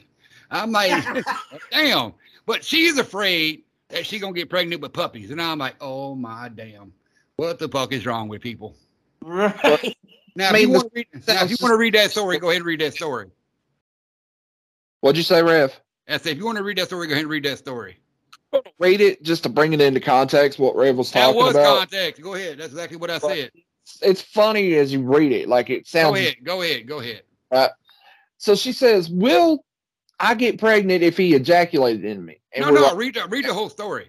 I'm like, damn. But she's afraid that she's gonna get pregnant with puppies, and I'm like, oh my damn, what the fuck is wrong with people? Right. Now, I mean, if you want to read, now, if you want to read that story, go ahead and read that story. What'd you say, Rev? I said, if you want to read that story, go ahead and read that story. Read it just to bring it into context. What Rev was talking about. That talking was about. context. Go ahead. That's exactly what I But- said. It's funny as you read it. Like it sounds. Go ahead. Go ahead. Go ahead. So she says, "Will I get pregnant if he ejaculated in me?" And No, no. like- Read the read the whole story.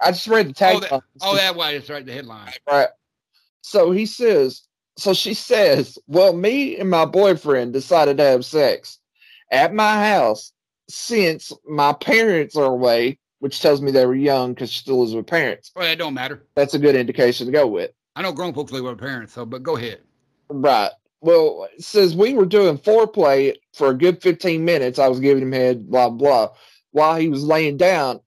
I just read the tag. Oh, that, oh, that why it's right. The headline. Right. So he says, so she says, well, me and my boyfriend decided to have sex at my house since my parents are away, which tells me they were young because she still lives with parents. Well, that don't matter. That's a good indication to go with. I know grown folks live with parents, so but go ahead. Right. Well, says we were doing foreplay for a good 15 minutes. I was giving him head, blah, blah, while he was laying down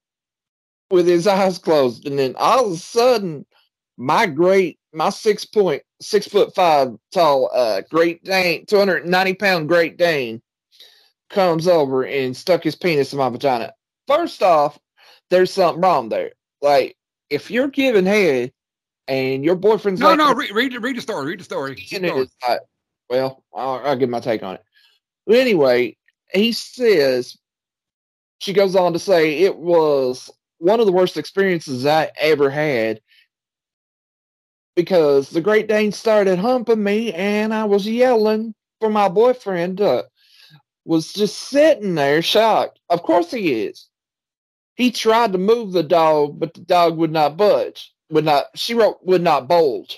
with his eyes closed. And then all of a sudden, my great, my six point, six foot five tall, uh, Great Dane, 290 pound Great Dane comes over and stuck his penis in my vagina. First off, there's something wrong there. Like, if you're giving head and your boyfriend's No, like, no. Read, read, the- read the story. Read the story. Going. it's like, well, I'll, I'll give my take on it. But anyway, he says, she goes on to say, it was one of the worst experiences I ever had because the Great Dane started humping me and I was yelling for my boyfriend, uh, was just sitting there shocked. Of course he is. He tried to move the dog, but the dog would not budge. Would not, she wrote, would not bold,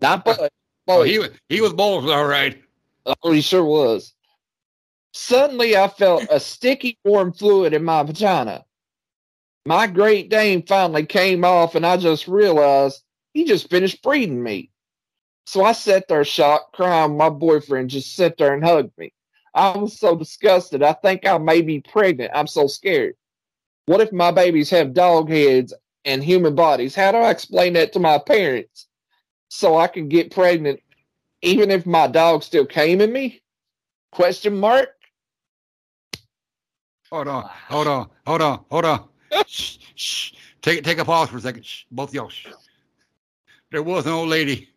Not oh, bold. Oh, he was he was bold, all right. Oh, he sure was. Suddenly, I felt a sticky, warm fluid in my vagina. My Great Dane finally came off, and I just realized he just finished breeding me. So I sat there shocked, crying. My boyfriend just sat there and hugged me. I was so disgusted. I think I may be pregnant. I'm so scared. What if my babies have dog heads and human bodies? How do I explain that to my parents so I can get pregnant even if my dog still came in me? Question mark. Hold on, hold on, hold on, hold on. shh, shh. Take take a pause for a second. Shh, both y'all. Shh. There was an old lady.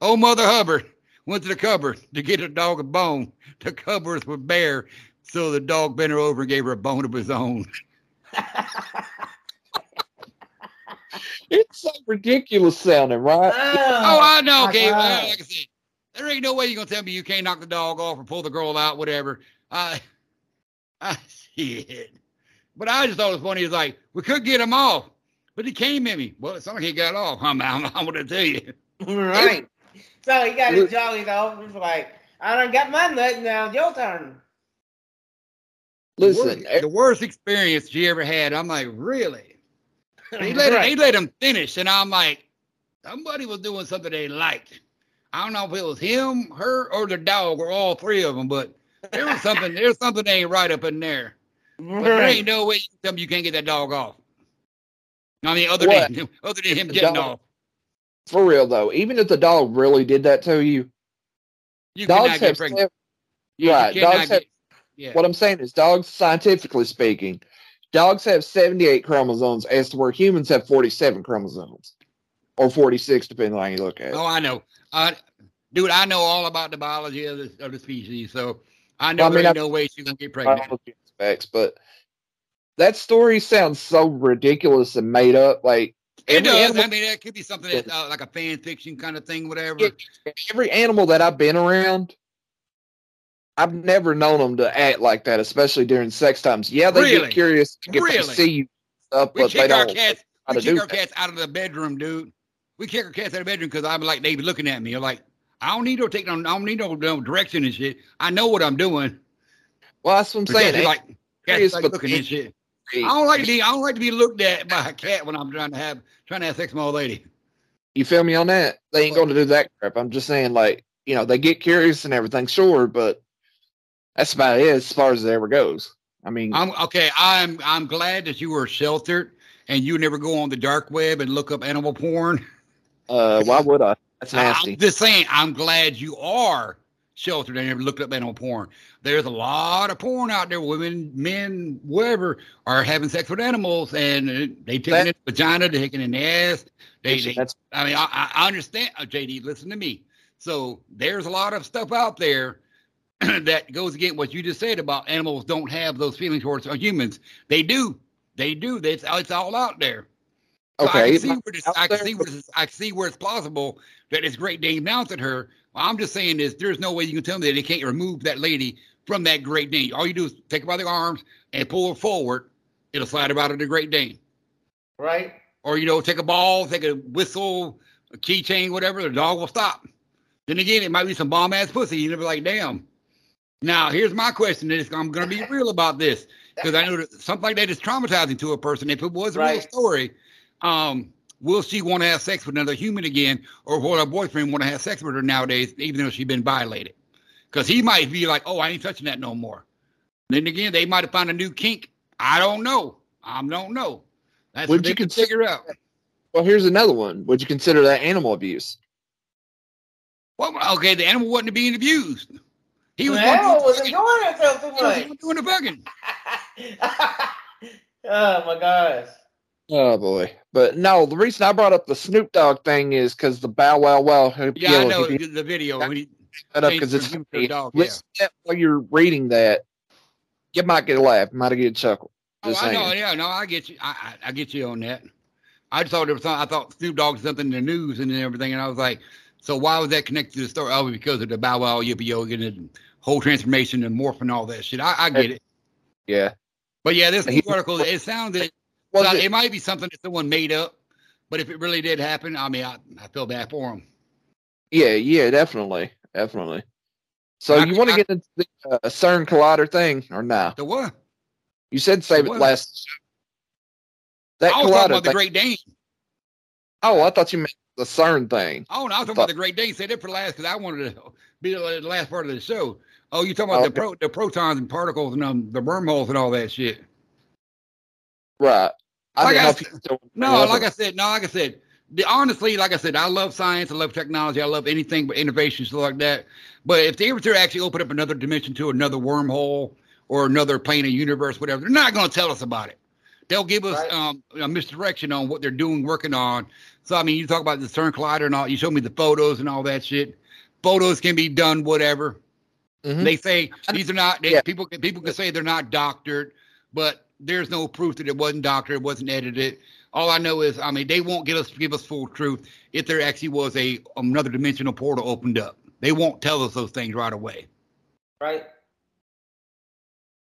Old Mother Hubbard went to the cupboard to get her dog a bone. The cupboards were bare, so the dog bent her over and gave her a bone of his own. It's so ridiculous sounding, right? Oh, oh I know. my Okay, well, like I said, there ain't no way you're gonna tell me you can't knock the dog off or pull the girl out, whatever. I, I see it, but I just thought it was funny. He's like we could get him off, but he came at me. Well, it's not like he got off. I'm, I'm, I'm gonna tell you. right. So he got his jolly though. It's like, I done got my nut now. Your turn. Listen, the worst, the worst experience she ever had. I'm like, really? They let Right. they let him finish, and I'm like, somebody was doing something they liked. I don't know if it was him, her, or the dog, or all three of them, but there was something. There's something ain't right up in there. But there ain't no way you can tell me you can't get that dog off. I mean, other What? than other than him getting dog? off, for real though, even if the dog really did that to you, you dogs cannot get have pregnant. sev- You, you right, dogs have- yeah. what I'm saying is dogs scientifically speaking, dogs have 78 chromosomes as to where humans have 47 chromosomes. Or 46 depending on how you look at it. Oh, I know. Uh, dude, I know all about the biology of the, of the species, so I know Well, I mean, there ain't I- no way she's gonna get pregnant. aspects, but that story sounds so ridiculous and made up. Like It does. animal, I mean, that could be something that's uh, like a fan fiction kind of thing, whatever. Every animal that I've been around, I've never known them to act like that, especially during sex times. Yeah, they Really? get curious, get to Really? see you stuff, We but they kick our don't. cats. We kick do our that. cats out of the bedroom, dude. We kick our cats out of the bedroom because I'm like they be looking at me. I'm like, I don't need no take no, I don't need no, no direction and shit. I know what I'm doing. Well, that's what I'm But saying. like, cats like looking and shit. I don't like to be. I don't like to be looked at by a cat when I'm trying to have trying to have sex with my old lady. You feel me on that? They ain't going to do that crap. I'm just saying, like, you know, they get curious and everything, sure, but that's about it as far as it ever goes. I mean, I'm okay. I'm I'm glad that you were sheltered and you never go on the dark web and look up animal porn. uh, why would I? That's nasty. I'm just saying, I'm glad you are sheltered and never looked up animal porn. There's a lot of porn out there. Women, men, whatever, are having sex with animals, and they taking That- it in the vagina, they taking it in the ass. They, they That's I mean, I, I I understand, uh, JD. Listen to me. So there's a lot of stuff out there that goes against what you just said about animals don't have those feelings towards uh, humans. They do. They do. It's, it's all out there. So I okay. can see where this, I can see where this, I can see where it's plausible that this Great Dane mounted her. Well, I'm just saying this: there's no way you can tell me that they can't remove that lady from that Great Dane. All you do is take her by the arms and pull her forward. It'll slide her out of the Great Dane. Right. Or you know, take a ball, take a whistle, a keychain, whatever. The dog will stop. Then again, it might be some bomb ass pussy. You'll be like, damn. Now, here's my question. and I'm going to be real about this because I know that something like that is traumatizing to a person. If it was a real Right. story, um, will she want to have sex with another human again, or will her boyfriend want to have sex with her nowadays, even though she's been violated? Because he might be like, "Oh, I ain't touching that no more." Then again, they might have found a new kink. I don't know. I don't know. That's Would what you can consider- figure out. Well, here's another one. Would you consider that animal abuse? Well, okay, the animal wasn't being abused. He was the one animal doing was the enjoying himself too fucking- he was doing the fucking. much. oh my gosh. Oh boy. But no, the reason I brought up the Snoop Dogg thing is because the Bow Wow Wow. Yeah, I know the, the video. when he- because it's funny. Snoop Dogg, yeah. Listen to that while you're reading that. You might get a laugh, you might get a chuckle. Oh, Just I know. Yeah, no, I get you. I, I, I get you on that. I just thought there was something. I thought Snoop Dogg was something in the news and everything, and I was like, so why was that connected to the story? Oh, because of the Bow Wow Yippee Yo getting the whole transformation and morph and all that shit. I, I get it. Yeah. But yeah, this article it sounded. So it, it might be something that someone made up, but if it really did happen, I mean, I, I feel bad for him. yeah, yeah, definitely. Definitely. So I- you want to get into the uh, CERN collider thing or not? The what? You said save it last. That I was talking collider about the. Great Dane. Oh, I thought you meant the CERN thing. Oh, no, I was talking about the Great Dane. Said it for last because I wanted to be the last part of the show. Oh, you talking about the pro, the protons and particles and um, the wormholes and all that shit. Right. I Like I said- No, like I said, no, like I said, the, honestly, like I said, I love science, I love technology, I love anything but innovation, stuff like that. But if they were to actually open up another dimension to another wormhole or another plane of universe, whatever, they're not going to tell us about it. They'll give us Right. um, a misdirection on what they're doing, working on. So, I mean, you talk about the CERN collider and all, you show me the photos and all that shit. Photos can be done, whatever. Mhm. They say these are not. They, Yeah. People can people can say they're not doctored, but there's no proof that it wasn't doctored, it wasn't edited. All I know is, I mean, they won't give us give us full truth if there actually was a another dimensional portal opened up. They won't tell us those things right away. Right.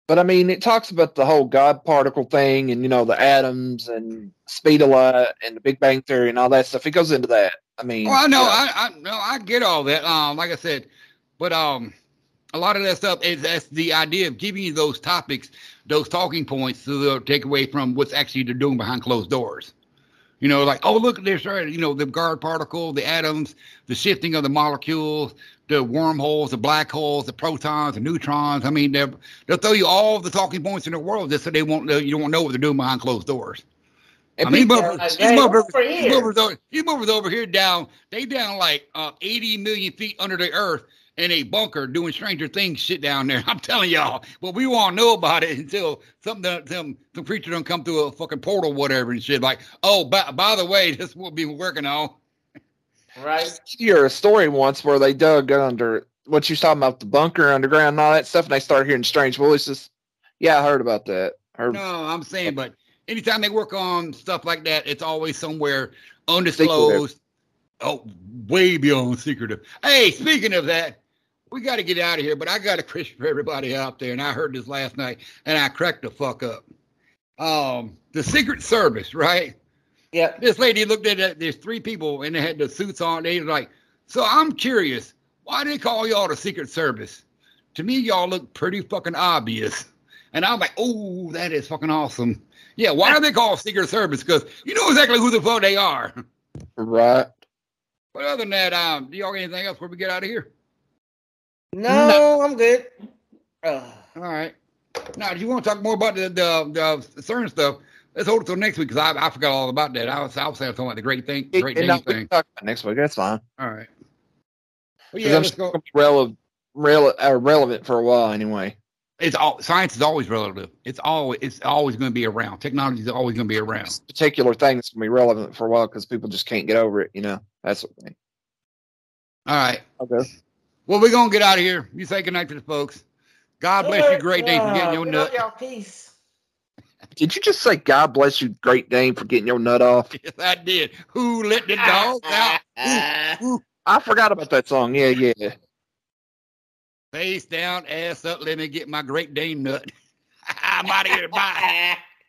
But I mean, it talks about the whole God particle thing, and you know the atoms and speed of light and the Big Bang theory and all that stuff. It goes into that. I mean, Well, I know, yeah. I, I no, I get all that. Um, like I said, but um, a lot of that stuff is that's the idea of giving you those topics, those talking points, to the, take away from what's actually they're doing behind closed doors. You know, like oh look, there's uh, you know the God particle, the atoms, the shifting of the molecules, the wormholes, the black holes, the protons, the neutrons. I mean, they'll they'll throw you all the talking points in the world just so they won't know you don't know what they're doing behind closed doors. And I mean, people- mother- these hey, over these here. movers over, these movers over here down, they down like uh, 80 million feet under the earth in a bunker doing stranger things shit down there. I'm telling y'all, but we won't know about it until something, some some creature don't come through a fucking portal, whatever, and shit. Like, oh, by, by the way, this is what we've been working on. Right. you hear a story once where they dug under what you talking about the bunker underground and all that stuff, and they started hearing strange voices. Yeah, I heard about that. Heard, No, I'm saying, but anytime they work on stuff like that, it's always somewhere undisclosed. Oh, way beyond secretive. Hey, speaking of that, we got to get out of here, but I got a question for everybody out there, and I heard this last night, and I cracked the fuck up. Um, the Secret Service, right? Yeah. This lady looked at it. There's three people, and they had the suits on. They were like, so I'm curious, why do they call y'all the Secret Service? To me, y'all look pretty fucking obvious. And I'm like, oh, that is fucking awesome. Yeah, why are they called Secret Service? Because you know exactly who the fuck they are. right. But other than that, um, do y'all got anything else before we get out of here? No, I'm good. Ugh. All right. Now, do you want to talk more about the the, the CERN stuff? Let's hold it till next week because I, I forgot all about that. I was I was saying something about the great thing, great And, thing we thing. can talk about next week. That's fine. All right. Well, 'Cause yeah, I'm let's still go. gonna rele- rele- uh, relevant for a while anyway. It's all science is always relative. It's always it's always going to be around. Technology is always going to be around. This particular thing that's gonna be relevant for a while because people just can't get over it. You know, that's what I mean. All right. Okay. Well, we're gonna get out of here. You say goodnight to the folks. God bless you, great day for getting uh, your nut. on Y'all, peace. Did you just say God bless you, Great Dane, for getting your nut off? Yes, I did. Who let the dog out? Ooh, ooh. I forgot about that song. Yeah, yeah. Face down, ass up. Let me get my Great Dane nut. I'm out of here. Bye.